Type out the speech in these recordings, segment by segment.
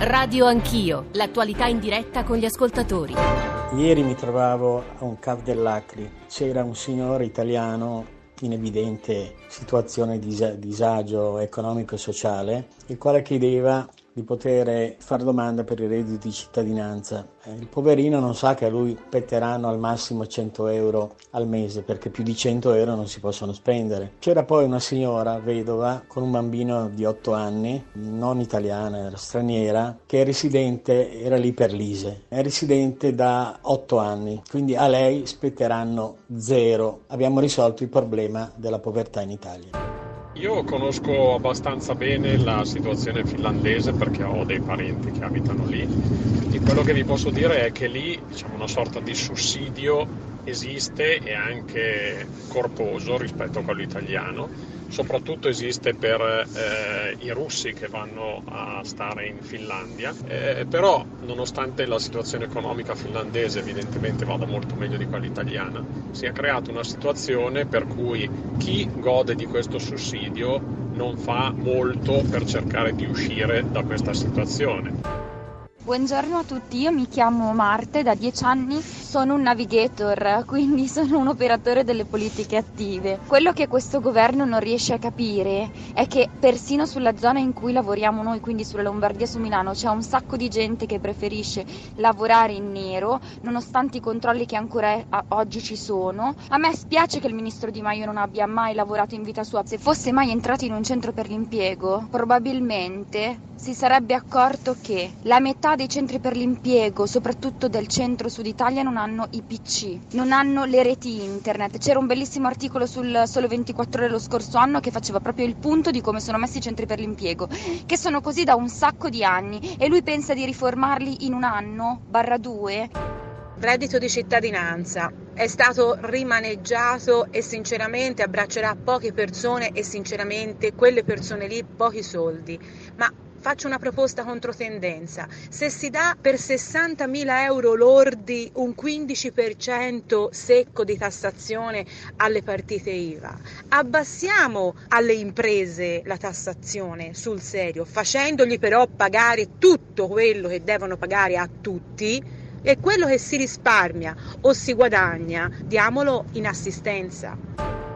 Radio Anch'io, l'attualità in diretta con gli ascoltatori. Ieri mi trovavo a un Cav dell'Acri, c'era un signore italiano in evidente situazione di disagio economico e sociale, il quale chiedeva di poter fare domanda per il reddito di cittadinanza. Eh, il poverino non sa che a lui petteranno al massimo 100 euro al mese perché più di 100 euro non si possono spendere. C'era poi una signora vedova con un bambino di 8 anni, non italiana, era straniera, che è residente, era lì per l'ISE, è residente da 8 anni, quindi a lei spetteranno zero. Abbiamo risolto il problema della povertà in Italia. Io conosco abbastanza bene la situazione finlandese perché ho dei parenti che abitano lì. E quello che vi posso dire è che lì diciamo, una sorta di sussidio esiste e anche corposo rispetto a quello italiano soprattutto esiste per eh, i russi che vanno a stare in Finlandia, eh, però nonostante la situazione economica finlandese evidentemente vada molto meglio di quella italiana, si è creata una situazione per cui chi gode di questo sussidio non fa molto per cercare di uscire da questa situazione. Buongiorno a tutti, io mi chiamo Marte, da dieci anni sono un navigator, quindi sono un operatore delle politiche attive. Quello che questo governo non riesce a capire è che persino sulla zona in cui lavoriamo noi, quindi sulla Lombardia su Milano, c'è un sacco di gente che preferisce lavorare in nero, nonostante i controlli che ancora oggi ci sono. A me spiace che il ministro Di Maio non abbia mai lavorato in vita sua. Se fosse mai entrato in un centro per l'impiego, probabilmente si sarebbe accorto che la metà dei centri per l'impiego, soprattutto del centro-sud Italia, non hanno i PC, non hanno le reti internet. C'era un bellissimo articolo sul Sole 24 Ore lo scorso anno che faceva proprio il punto di come sono messi i centri per l'impiego, che sono così da un sacco di anni e lui pensa di riformarli in un anno, barra due. Reddito di cittadinanza è stato rimaneggiato e sinceramente abbraccerà poche persone e sinceramente quelle persone lì pochi soldi, ma faccio una proposta controtendenza. Se si dà per 60.000 euro lordi un 15% secco di tassazione alle partite IVA, abbassiamo alle imprese la tassazione sul serio, facendogli però pagare tutto quello che devono pagare a tutti e quello che si risparmia o si guadagna, diamolo in assistenza.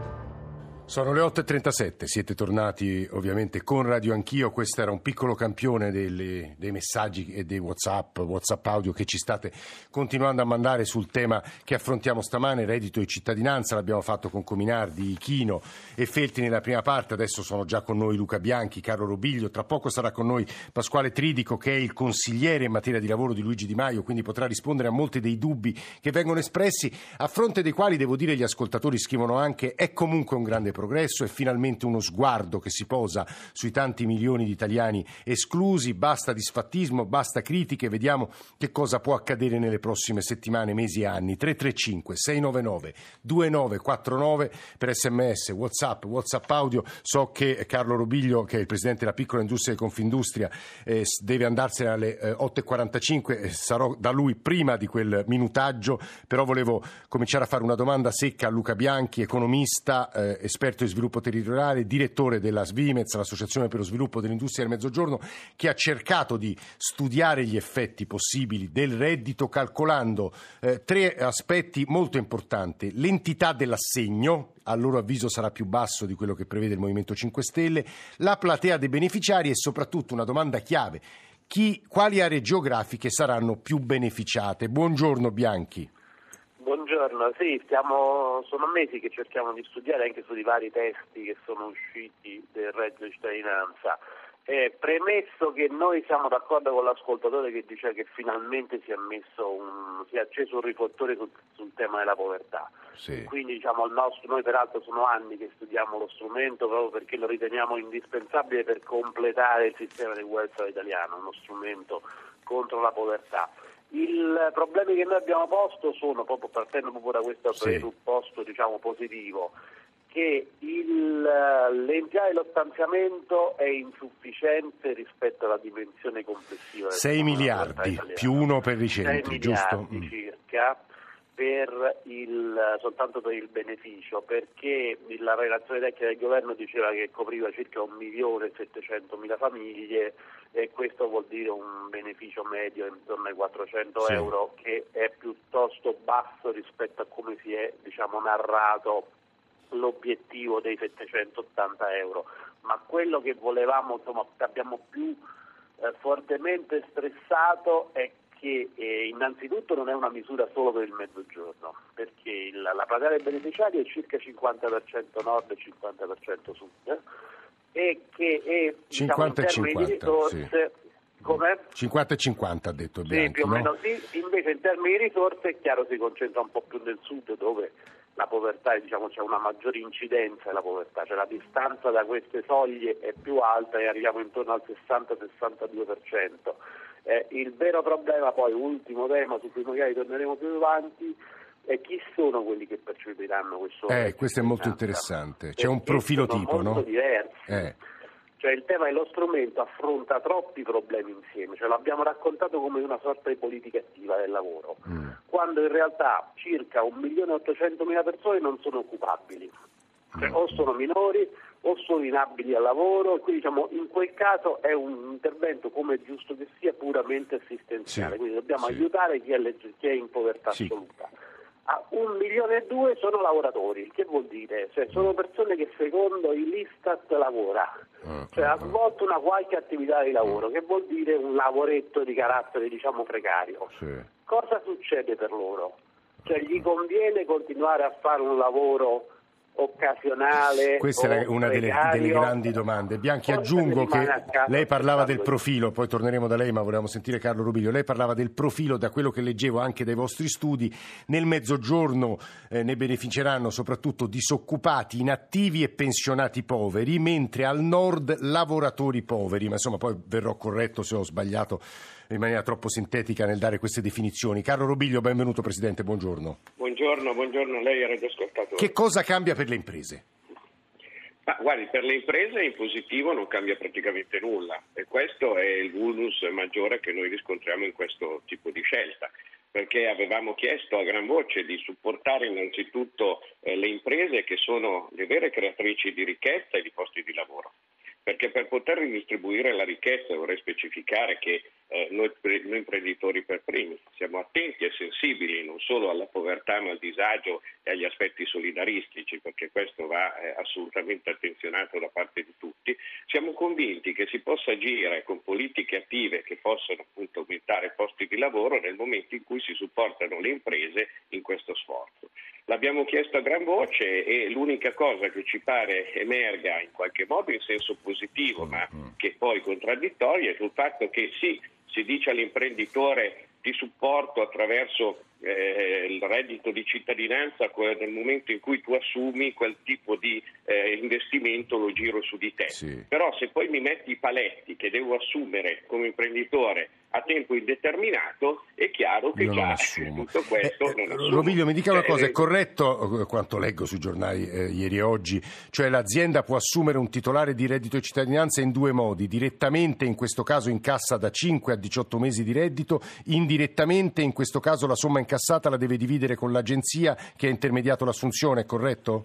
Sono le 8.37, siete tornati ovviamente con Radio Anch'io, questo era un piccolo campione delle, dei messaggi e dei Whatsapp, Whatsapp audio che ci state continuando a mandare sul tema che affrontiamo stamane, reddito e cittadinanza, l'abbiamo fatto con Cominardi, Chino e Felti nella prima parte, adesso sono già con noi Luca Bianchi, Carlo Robiglio, tra poco sarà con noi Pasquale Tridico che è il consigliere in materia di lavoro di Luigi Di Maio, quindi potrà rispondere a molti dei dubbi che vengono espressi, a fronte dei quali devo dire gli ascoltatori scrivono anche è comunque un grande progresso, è finalmente uno sguardo che si posa sui tanti milioni di italiani esclusi, basta disfattismo, basta critiche, vediamo che cosa può accadere nelle prossime settimane, mesi e anni. 335 699 2949 per sms, whatsapp, whatsapp audio. So che Carlo Robiglio, che è il presidente della piccola industria di Confindustria, eh, deve andarsene alle eh, 8.45, eh, sarò da lui prima di quel minutaggio, però volevo cominciare a fare una domanda secca a Luca Bianchi, economista, eh, esperto esperto di sviluppo territoriale, direttore della Svimez, l'Associazione per lo sviluppo dell'industria del mezzogiorno, che ha cercato di studiare gli effetti possibili del reddito calcolando eh, tre aspetti molto importanti. L'entità dell'assegno, a loro avviso sarà più basso di quello che prevede il Movimento 5 Stelle, la platea dei beneficiari e soprattutto una domanda chiave. Chi, quali aree geografiche saranno più beneficiate? Buongiorno Bianchi. Buongiorno, sì, stiamo, sono mesi che cerchiamo di studiare anche sui vari testi che sono usciti del reddito di cittadinanza. Eh, premesso che noi siamo d'accordo con l'ascoltatore che dice che finalmente si è, un, si è acceso un riflettore sul, sul, tema della povertà. Sì. Quindi diciamo, nostro, noi peraltro sono anni che studiamo lo strumento proprio perché lo riteniamo indispensabile per completare il sistema del welfare italiano, uno strumento contro la povertà. I problemi che noi abbiamo posto sono, proprio partendo proprio da questo sì. presupposto diciamo, positivo, che il, l'entità dello stanziamento è insufficiente rispetto alla dimensione complessiva. 6 miliardi più uno per i centri, giusto? Mm. circa per il, soltanto per il beneficio, perché la relazione tecnica del governo diceva che copriva circa 1.700.000 famiglie e questo vuol dire un beneficio medio intorno ai 400 sì. euro che è piuttosto basso rispetto a come si è diciamo, narrato l'obiettivo dei 780 euro, ma quello che volevamo, insomma, che abbiamo più eh, fortemente stressato è che eh, innanzitutto non è una misura solo per il mezzogiorno, perché il, la platea dei beneficiari è circa 50% nord e 50% sud e che è 50 diciamo, in termini 50, di risorse sì. Com'è? 50 e 50 ha detto Bianchi, Sì, più o no? meno sì, invece in termini di risorse è chiaro si concentra un po' più nel sud dove la povertà diciamo, c'è una maggiore incidenza della povertà, cioè la distanza da queste soglie è più alta e arriviamo intorno al 60-62%. Eh, il vero problema poi, ultimo tema su cui magari torneremo più avanti, è chi sono quelli che percepiranno questo Eh, questo è molto interessante, c'è un profilo tipo, molto no? diversi. Eh. Cioè il tema dello strumento affronta troppi problemi insieme, cioè l'abbiamo raccontato come una sorta di politica attiva del lavoro, Mm. quando in realtà circa 1.800.000 persone non sono occupabili, cioè, Mm. o sono minori o sono inabili al lavoro, quindi diciamo, in quel caso è un intervento, come è giusto che sia, puramente assistenziale, Sì, quindi dobbiamo sì. aiutare chi è, legge- chi è in povertà Sì. assoluta. A un milione e due sono lavoratori, che vuol dire? Cioè, sono persone che secondo l'Istat lavora, Ah, cioè ah, ha svolto una qualche attività di lavoro, che vuol dire un lavoretto di carattere diciamo precario. Cosa succede per loro? Cioè gli conviene continuare a fare un lavoro occasionale? Questa è o una delle, delle grandi domande. Bianchi, aggiungo che lei parlava del profilo, poi torneremo da lei, ma volevamo sentire Carlo Rubiglio. Lei parlava del profilo, da quello che leggevo anche dai vostri studi, nel mezzogiorno eh, ne beneficeranno soprattutto disoccupati, inattivi e pensionati poveri, mentre al nord lavoratori poveri. Ma insomma, poi verrò corretto se ho sbagliato in maniera troppo sintetica nel dare queste definizioni. Carlo Rubiglio, benvenuto Presidente, buongiorno. Buongiorno, buongiorno a lei e radioascoltatore. Che cosa cambia per le imprese? Ma guardi, per le imprese in positivo non cambia praticamente nulla e questo è il vulnus maggiore che noi riscontriamo in questo tipo di scelta perché avevamo chiesto a gran voce di supportare innanzitutto eh, le imprese che sono le vere creatrici di ricchezza e di posti di lavoro. Perché per poter ridistribuire la ricchezza vorrei specificare che eh, noi, noi imprenditori per primi siamo attenti e sensibili non solo alla povertà ma al disagio e agli aspetti solidaristici, perché questo va eh, assolutamente attenzionato da parte di tutti. Siamo convinti che si possa agire con politiche attive che possano appunto aumentare posti di lavoro nel momento in cui si supportano le imprese in questo sforzo. L'abbiamo chiesto a gran voce e l'unica cosa che ci pare emerga in qualche modo in senso positivo, ma che poi contraddittoria, è sul fatto che sì, si dice all'imprenditore ti supporto attraverso eh, il reddito di cittadinanza nel momento in cui tu assumi quel tipo di eh, investimento lo giro su di te. Sì. Però se poi mi metti i paletti che devo assumere come imprenditore a tempo indeterminato, è chiaro che non già assumo. tutto questo Eh, eh, non assumo. Robiglio, mi dica una Eh, cosa, è eh, corretto eh, quanto leggo sui giornali eh, ieri e oggi, cioè l'azienda può assumere un titolare di reddito di cittadinanza in due modi, direttamente in questo caso incassa da 5 a 18 mesi di reddito, indirettamente in questo caso la somma incassata la deve dividere con l'agenzia che ha intermediato l'assunzione, è corretto?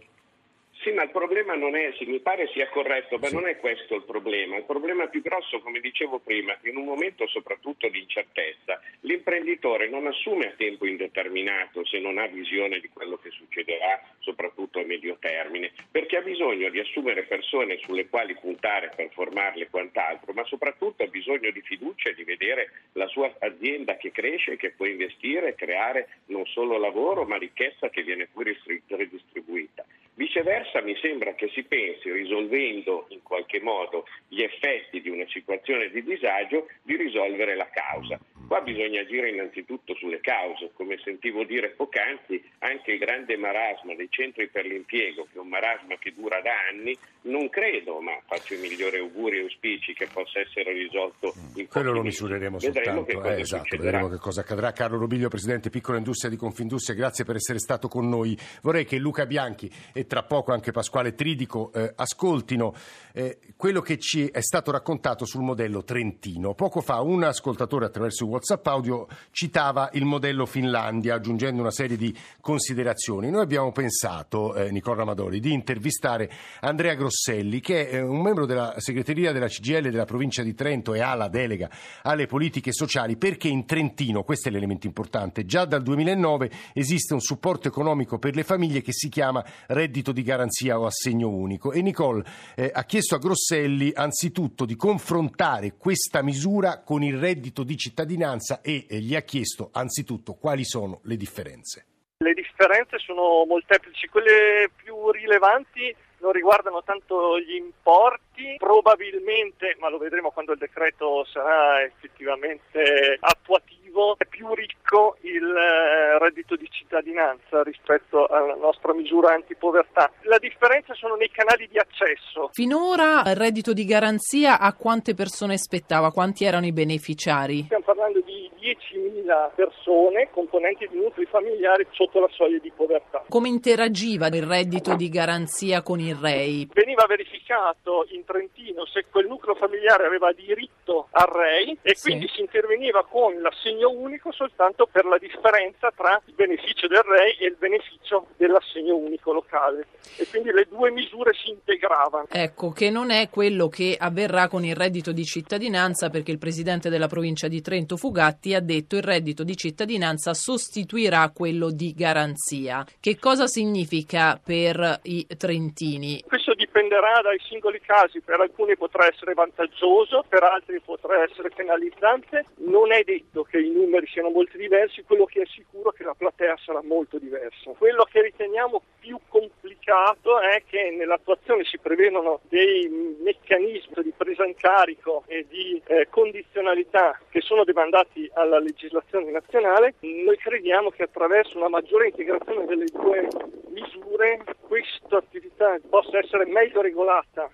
Sì, ma il problema non è, sì, mi pare sia corretto, ma non è questo il problema. Il problema più grosso, come dicevo prima, che in un momento soprattutto di incertezza, l'imprenditore non assume a tempo indeterminato se non ha visione di quello che succederà, soprattutto a medio termine, perché ha bisogno di assumere persone sulle quali puntare per formarle e quant'altro, ma soprattutto ha bisogno di fiducia e di vedere la sua azienda che cresce, che può investire e creare non solo lavoro, ma ricchezza che viene poi redistribuita. Viceversa mi sembra che si pensi, risolvendo in qualche modo gli effetti di una situazione di disagio, di risolvere la causa. Qua bisogna agire innanzitutto sulle cause, come sentivo dire poc'anzi, anche il grande marasma dei centri per l'impiego, che è un marasma che dura da anni, non credo, ma faccio i migliori auguri e auspici che possa essere risolto in Quello pochi lo misureremo Vedremo soltanto, eh, esatto, succederà. vedremo che cosa accadrà. Carlo Robiglio, Presidente Piccola Industria di Confindustria, grazie per essere stato con noi. Vorrei che Luca Bianchi e tra poco anche Pasquale Tridico eh, ascoltino eh, quello che ci è stato raccontato sul modello trentino. Poco fa un ascoltatore attraverso il WhatsApp audio citava il modello Finlandia, aggiungendo una serie di considerazioni. Noi abbiamo pensato, eh, Nicola Ramadori, di intervistare Andrea Grosselli, che è un membro della segreteria della CGL della provincia di Trento e ha la delega alle politiche sociali, perché in Trentino, questo è l'elemento importante, già dal 2009 esiste un supporto economico per le famiglie che si chiama reddito di garanzia o assegno unico. E Nicole eh, ha chiesto a Grosselli anzitutto di confrontare questa misura con il reddito di cittadinanza e eh, gli ha chiesto anzitutto quali sono le differenze. Le differenze sono molteplici, quelle più rilevanti non riguardano tanto gli importi, probabilmente, ma lo vedremo quando il decreto sarà effettivamente attuativo, è più ricco il eh, reddito di cittadinanza rispetto alla nostra misura antipovertà. La differenza sono nei canali di accesso. Finora il reddito di garanzia a quante persone spettava? Quanti erano i beneficiari? Stiamo parlando di 10.000 persone, componenti di nuclei familiari sotto la soglia di povertà. Come interagiva il reddito di garanzia con il REI? Veniva verificato in Trentino se quel nucleo familiare aveva diritto al REI e Sì. quindi si interveniva con l'assegno unico soltanto per la differenza tra il beneficio del REI e il beneficio dell'assegno unico locale e quindi le due misure si integravano. Ecco, che non è quello che avverrà con il reddito di cittadinanza perché il presidente della provincia di Trento Fugatti ha detto il reddito di cittadinanza sostituirà quello di garanzia. Che cosa significa per i trentini? Questo dipenderà dai singoli casi, per alcuni potrà essere vantaggioso, per altri potrà essere penalizzante, non è detto che i numeri siano molto diversi, quello che è sicuro è che la platea sarà molto diversa. Quello che riteniamo più complicato è che nell'attuazione si prevedono dei meccanismi di presa in carico e di eh, condizionalità che sono demandati alla legislazione nazionale. Noi crediamo che attraverso una maggiore integrazione delle due misure questa attività possa essere meglio regolata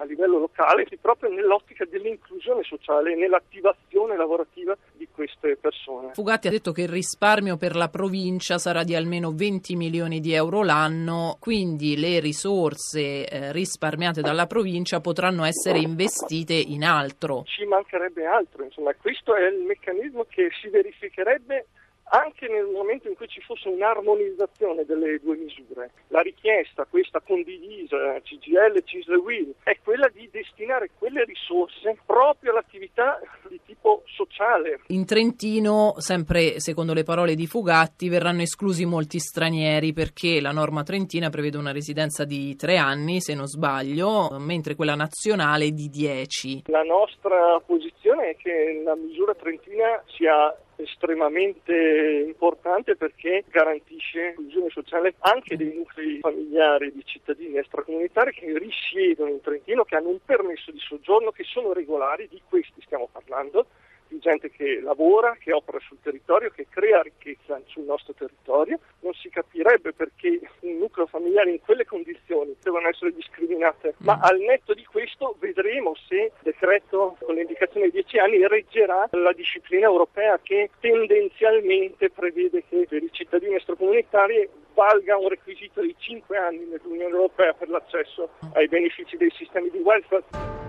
a livello locale proprio nell'ottica dell'inclusione sociale e nell'attivazione lavorativa di queste persone. Fugatti ha detto che il risparmio per la provincia sarà di almeno 20 milioni di euro l'anno, quindi le risorse eh, risparmiate dalla provincia potranno essere investite in altro. Ci mancherebbe altro, insomma, questo è il meccanismo che si verificherebbe anche nel momento in cui ci fosse un'armonizzazione delle due misure. La richiesta, questa condivisa CGL, CISL e WIL, è quella di destinare quelle risorse proprio all'attività di tipo sociale. In Trentino, sempre secondo le parole di Fugatti, verranno esclusi molti stranieri perché la norma trentina prevede una residenza di tre anni, se non sbaglio, mentre quella nazionale di dieci. La nostra posizione è che la misura trentina sia estremamente importante perché garantisce l'inclusione sociale anche dei nuclei familiari di cittadini extracomunitari che risiedono in Trentino, che hanno un permesso di soggiorno, che sono regolari, di questi stiamo parlando, di gente che lavora, che opera sul territorio, che crea ricchezza sul nostro territorio. Non si capirebbe perché un nucleo familiare in quelle condizioni devono essere discriminate, ma al netto di questo vedremo se il decreto con l'indicazione di 10 anni reggerà la disciplina europea che tendenzialmente prevede che per i cittadini extracomunitari valga un requisito di 5 anni nell'Unione Europea per l'accesso ai benefici dei sistemi di welfare.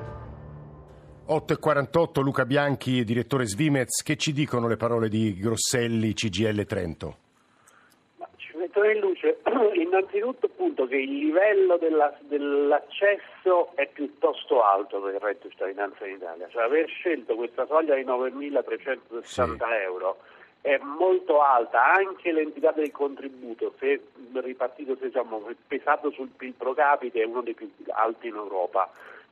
8.48 Luca Bianchi, direttore Svimez, che ci dicono le parole di Grosselli, CGL Trento? Ma ci mettono in luce innanzitutto appunto che il livello della- dell'accesso è piuttosto alto per il reddito di cittadinanza in Italia, cioè aver scelto questa soglia di 9.360 Sì. euro è molto alta, anche l'entità del contributo, se ripartito, se diciamo, pesato sul PIL pro capite è uno dei più alti in Europa.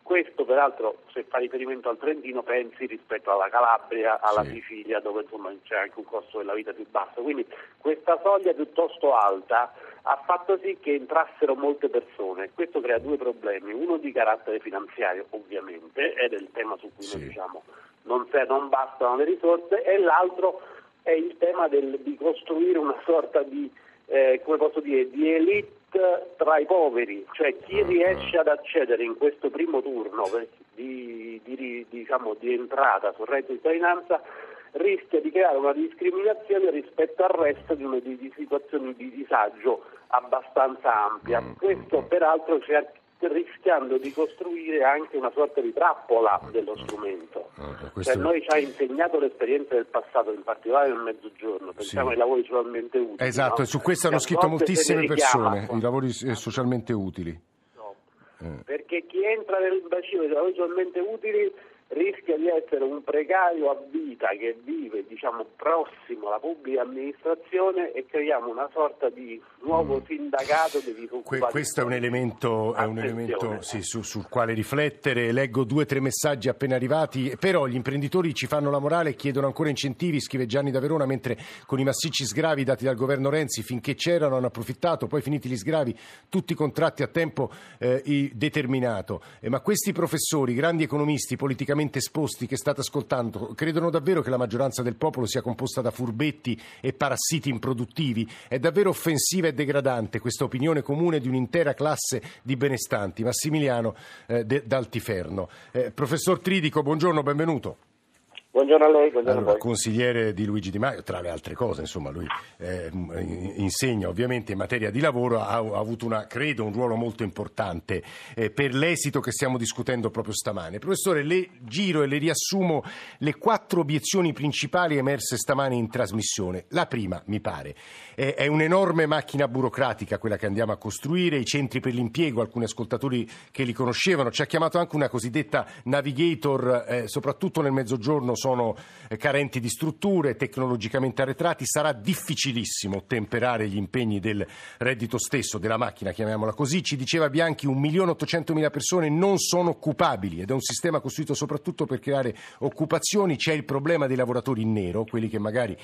Questo peraltro se fa riferimento al Trentino pensi rispetto alla Calabria, alla Sì. Sicilia dove insomma c'è anche un costo della vita più basso. Quindi questa soglia piuttosto alta ha fatto sì che entrassero molte persone. Questo crea due problemi, uno di carattere finanziario ovviamente, ed è il tema su cui Sì. noi diciamo non, se- non bastano le risorse, e l'altro è il tema del- di costruire una sorta di, eh, come posso dire, di elite tra i poveri, cioè chi riesce ad accedere in questo primo turno di, di diciamo, di entrata sul reddito di cittadinanza rischia di creare una discriminazione rispetto al resto di, una, di, di situazioni di disagio abbastanza ampia. Questo peraltro cer- rischiando di costruire anche una sorta di trappola dello strumento. Ah, questo- Cioè, noi ci ha insegnato l'esperienza del passato, in particolare nel mezzogiorno, pensiamo Sì. ai lavori socialmente utili. Esatto, no? e su questo hanno a scritto moltissime persone, i lavori eh, socialmente utili. Perché chi entra nel bacino dei lavori socialmente utili rischia di essere un precario a vita che vive diciamo, prossimo alla pubblica amministrazione e creiamo una sorta di nuovo sindacato dei Que- disoccupati. questo è un elemento, è un elemento sì, su- sul quale riflettere. Leggo due o tre messaggi appena arrivati. Però gli imprenditori ci fanno la morale e chiedono ancora incentivi, scrive Gianni da Verona, mentre con i massicci sgravi dati dal governo Renzi finché c'erano hanno approfittato, poi finiti gli sgravi, tutti contratti a tempo eh, i- determinato. Eh, ma questi professori, grandi economisti, politicamente esposti che state ascoltando, credono davvero che la maggioranza del popolo sia composta da furbetti e parassiti improduttivi? È davvero offensiva e degradante questa opinione comune di un'intera classe di benestanti. Massimiliano eh, de- d'Altiferno. Eh, professor Tridico, buongiorno, benvenuto. Buongiorno a lei, buongiorno Allora, a voi. consigliere di Luigi Di Maio, tra le altre cose, insomma, lui eh, insegna ovviamente in materia di lavoro, ha, ha avuto una, credo, un ruolo molto importante eh, per l'esito che stiamo discutendo proprio stamane. Professore, le giro e le riassumo le quattro obiezioni principali emerse stamane in trasmissione. La prima, mi pare, è, è un'enorme macchina burocratica quella che andiamo a costruire, i centri per l'impiego, alcuni ascoltatori che li conoscevano, ci ha chiamato anche una cosiddetta navigator, eh, soprattutto nel mezzogiorno sono carenti di strutture, tecnologicamente arretrati, sarà difficilissimo temperare gli impegni del reddito stesso, della macchina, chiamiamola così. Ci diceva Bianchi, 1.800.000 persone non sono occupabili ed è un sistema costruito soprattutto per creare occupazioni. C'è il problema dei lavoratori in nero, quelli che magari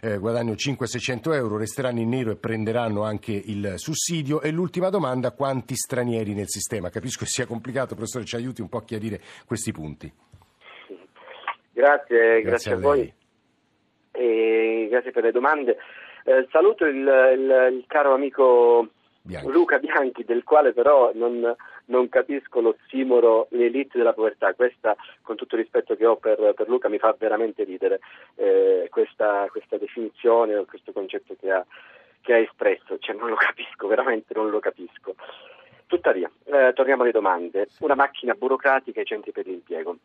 eh, guadagnano 500-600 euro, resteranno in nero e prenderanno anche il sussidio. E l'ultima domanda, quanti stranieri nel sistema? Capisco che sia complicato, professore, ci aiuti un po' a chiarire questi punti. Grazie, grazie, Grazie a, voi e grazie per le domande. Eh, saluto il, il- il caro amico Bianchi. Luca Bianchi, del quale però non, non capisco l'ossimoro l'elite della povertà. Questa, con tutto il rispetto che ho per, per Luca, mi fa veramente ridere eh, questa, questa definizione o questo concetto che ha, che ha espresso. Cioè, non lo capisco, veramente non lo capisco. Tuttavia, eh, torniamo alle domande. Una macchina burocratica e i centri per l'impiego.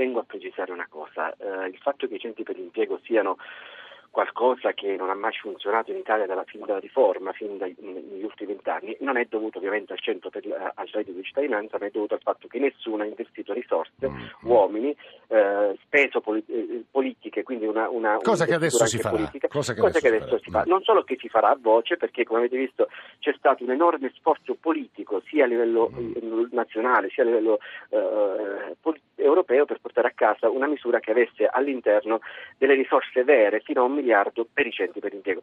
Tengo a precisare una cosa, eh, il fatto che i centri per l'impiego siano qualcosa che non ha mai funzionato in Italia dalla fin dalla riforma, fin dai, negli ultimi vent'anni, non è dovuto ovviamente al, centro per, al reddito di cittadinanza, ma è dovuto al fatto che nessuno ha investito risorse, Mm. uomini, eh, speso poli- eh, politiche, quindi una, una Cosa che adesso si farà, politica, cosa che cosa adesso che si adesso si farà. fa. Non solo che si farà a voce, perché come avete visto c'è stato un enorme sforzo politico sia a livello Mm. eh, nazionale sia a livello eh, pol- europeo per portare a casa una misura che avesse all'interno delle risorse vere fino a un miliardo per i centri per l'impiego.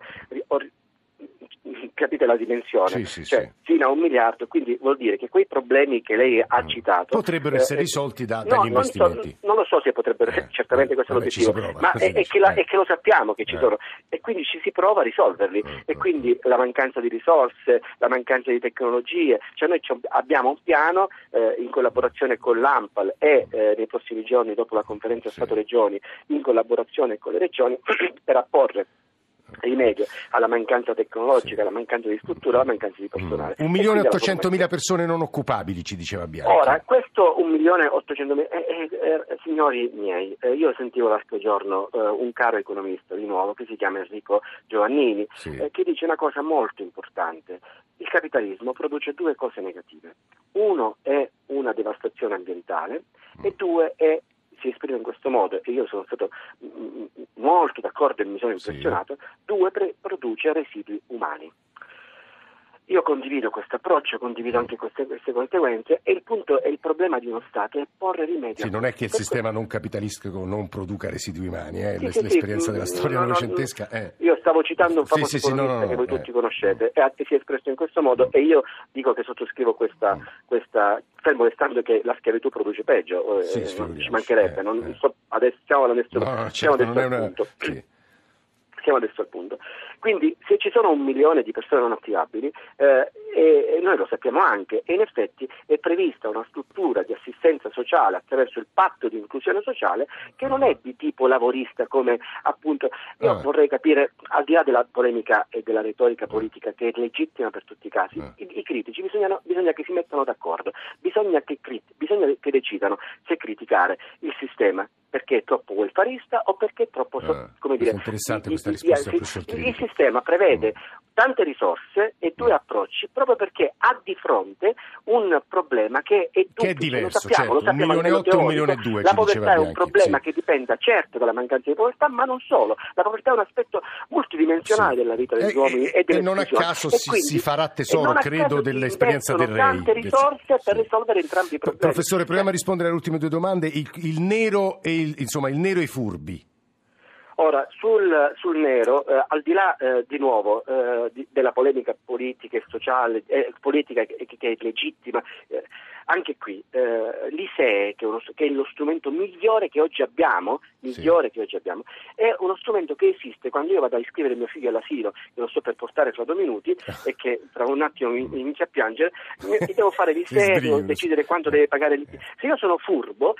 Capite la dimensione? Sì, sì, cioè, sì. fino a un miliardo, quindi vuol dire che quei problemi che lei ha citato Potrebbero eh, essere eh, risolti da- no, dagli non so- investimenti. non lo so se potrebbero, Eh, certamente questo è vabbè, ci l'obiettivo, ma è, è che la- eh. è che lo sappiamo che ci Eh. sono e quindi ci si prova a risolverli Eh, e eh, quindi la mancanza di risorse, la mancanza di tecnologie, cioè noi abbiamo un piano eh, in collaborazione con l'AMPAL e eh, nei prossimi giorni dopo la conferenza. Stato-Regioni in collaborazione con le regioni per apporre rimedio alla mancanza tecnologica, Sì. alla mancanza di struttura, alla mancanza di personale. Un E milione e quindi alla 800 formazione. mila persone non occupabili, ci diceva Bianchi. Ora, questo 1 milione e 800 mila, eh, eh, eh, signori miei, eh, io sentivo l'altro giorno eh, un caro economista di nuovo che si chiama Enrico Giovannini, Sì. eh, che dice una cosa molto importante. Il capitalismo produce due cose negative. Uno è una devastazione ambientale e due è si esprime in questo modo e io sono stato mm, molto d'accordo e mi sono Sì. impressionato, due pre- produce residui umani. Io condivido questo approccio, condivido anche queste, queste conseguenze e il punto e il problema di uno Stato è porre rimedio. Sì, non è che il Per sistema non capitalistico non produca residui umani, eh, Sì, sì, sì, l'esperienza mm, della storia no, no, novecentesca è... Io stavo citando un Sì, famoso sì, sì, no, no, che voi no, tutti eh. conoscete e si è espresso in questo modo e io dico che sottoscrivo questa, Mm. questa fermo restando che la schiavitù produce peggio, eh, Sì, sfiguriamoci, ci mancherebbe, eh, non eh. so- adesso siamo adesso, No, no, siamo certo, adesso non è al una... punto. sì. Siamo adesso al punto. Quindi se ci sono un milione di persone non attivabili, eh, e, noi lo sappiamo anche, e in effetti è prevista una struttura di assistenza sociale attraverso il patto di inclusione sociale che non è di tipo lavorista come appunto io ah. vorrei capire al di là della polemica e della retorica politica che è legittima per tutti i casi, ah. i, i, critici bisogna, bisogna, che si mettano d'accordo, bisogna che, bisogna che decidano se criticare il sistema perché è troppo welfarista o perché è troppo ah, come dire, interessante questa risposta il, il sistema prevede mm. tante risorse e due mm. approcci proprio perché ha di fronte un problema che è duplice, che è diverso, lo sappiamo, certo, lo sappiamo un milione e otto, un milione e due la povertà è un problema sì. che dipende certo dalla mancanza di povertà ma non solo, la povertà è un aspetto multidimensionale sì. della vita degli e, uomini e, e, e non a caso si, quindi, si, farà tesoro credo dell'esperienza del REI tante risorse per risolvere entrambi i problemi. professore proviamo a rispondere alle ultime due domande. Il, il nero e il, insomma il nero e i furbi Ora, sul, sul nero, eh, al di là eh, di nuovo eh, di, della polemica politica e sociale, eh, politica che, che, è legittima, eh, anche qui eh, l'ISEE, che è, uno, che è, lo strumento migliore che oggi abbiamo, migliore sì. che oggi abbiamo, è uno strumento che esiste quando io vado a iscrivere mio figlio all'asilo, che lo sto per portare fra due minuti e che tra un attimo mi, mi inizia a piangere, mi, mi devo fare l'ISEE, devo decidere quanto deve pagare l'ISEE. Se io sono furbo,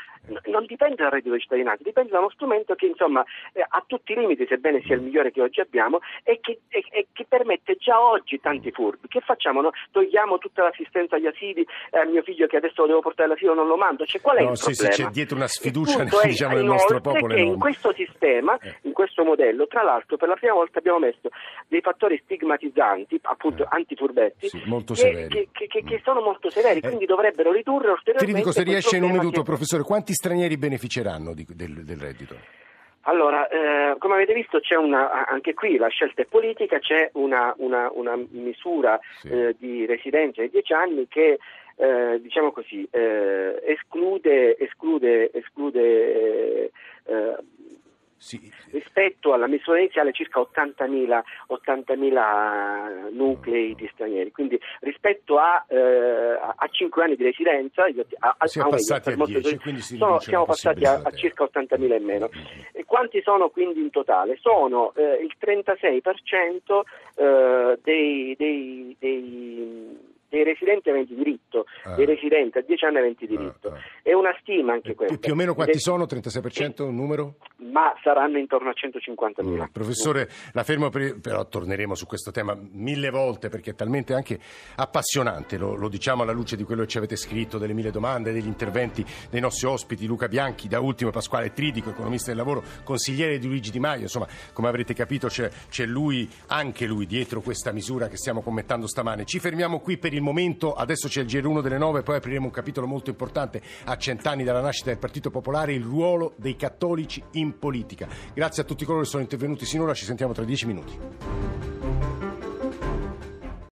non dipende dal reddito di cittadinanza, dipende da uno strumento che insomma ha tutti i limiti, sebbene sia il migliore che oggi abbiamo, e che, e, e che permette già oggi tanti furbi. Che facciamo? No? Togliamo tutta l'assistenza agli asili eh, mio figlio che adesso lo devo portare all'asilo non lo mando. Cioè, qual è no, il sì, problema? Sì, c'è dietro una sfiducia diciamo, nel nostro popolo. Che in questo sistema, eh. in questo modello, tra l'altro per la prima volta abbiamo messo dei fattori stigmatizzanti, appunto eh. antifurbetti, sì, che. Che, che, che, sono molto severi, eh. quindi dovrebbero ridurre ulteriormente. Ti dico se riesce in un minuto, professore, quanti stranieri beneficeranno di, del, del reddito? Allora, eh, come avete visto c'è una, anche qui la scelta è politica, c'è una, una, una misura sì. eh, di residenza di 10 anni che eh, diciamo così, eh, esclude, esclude, esclude eh, sì. rispetto alla misura iniziale circa 80.000, 80.000 nuclei di stranieri, quindi rispetto a, eh, a 5 anni di residenza a, a, si è passati a 10, quindi si sono, siamo passati a, a, circa 80.000 in meno. E quanti sono quindi in totale? Sono eh, il 36% eh, dei, dei, dei dei residenti aventi diritto, ah. dei residenti a 10 anni aventi ah, diritto. Ah, ah. È una stima anche questa. Più o meno quanti sono? 36% un numero? Ma saranno intorno a 150 mila. Mm. Professore, la fermo per... però torneremo su questo tema mille volte perché è talmente anche appassionante, lo, lo, diciamo alla luce di quello che ci avete scritto, delle mille domande, degli interventi dei nostri ospiti, Luca Bianchi, da ultimo Pasquale Tridico, economista del lavoro, consigliere di Luigi Di Maio, insomma, come avrete capito c'è, c'è lui, anche lui, dietro questa misura che stiamo commentando stamane. Ci fermiamo qui per il momento, adesso c'è il GR1 delle 9, poi apriremo un capitolo molto importante a cent'anni dalla nascita del Partito Popolare, il ruolo dei cattolici in politica. Grazie a tutti coloro che sono intervenuti sinora, ci sentiamo tra dieci minuti.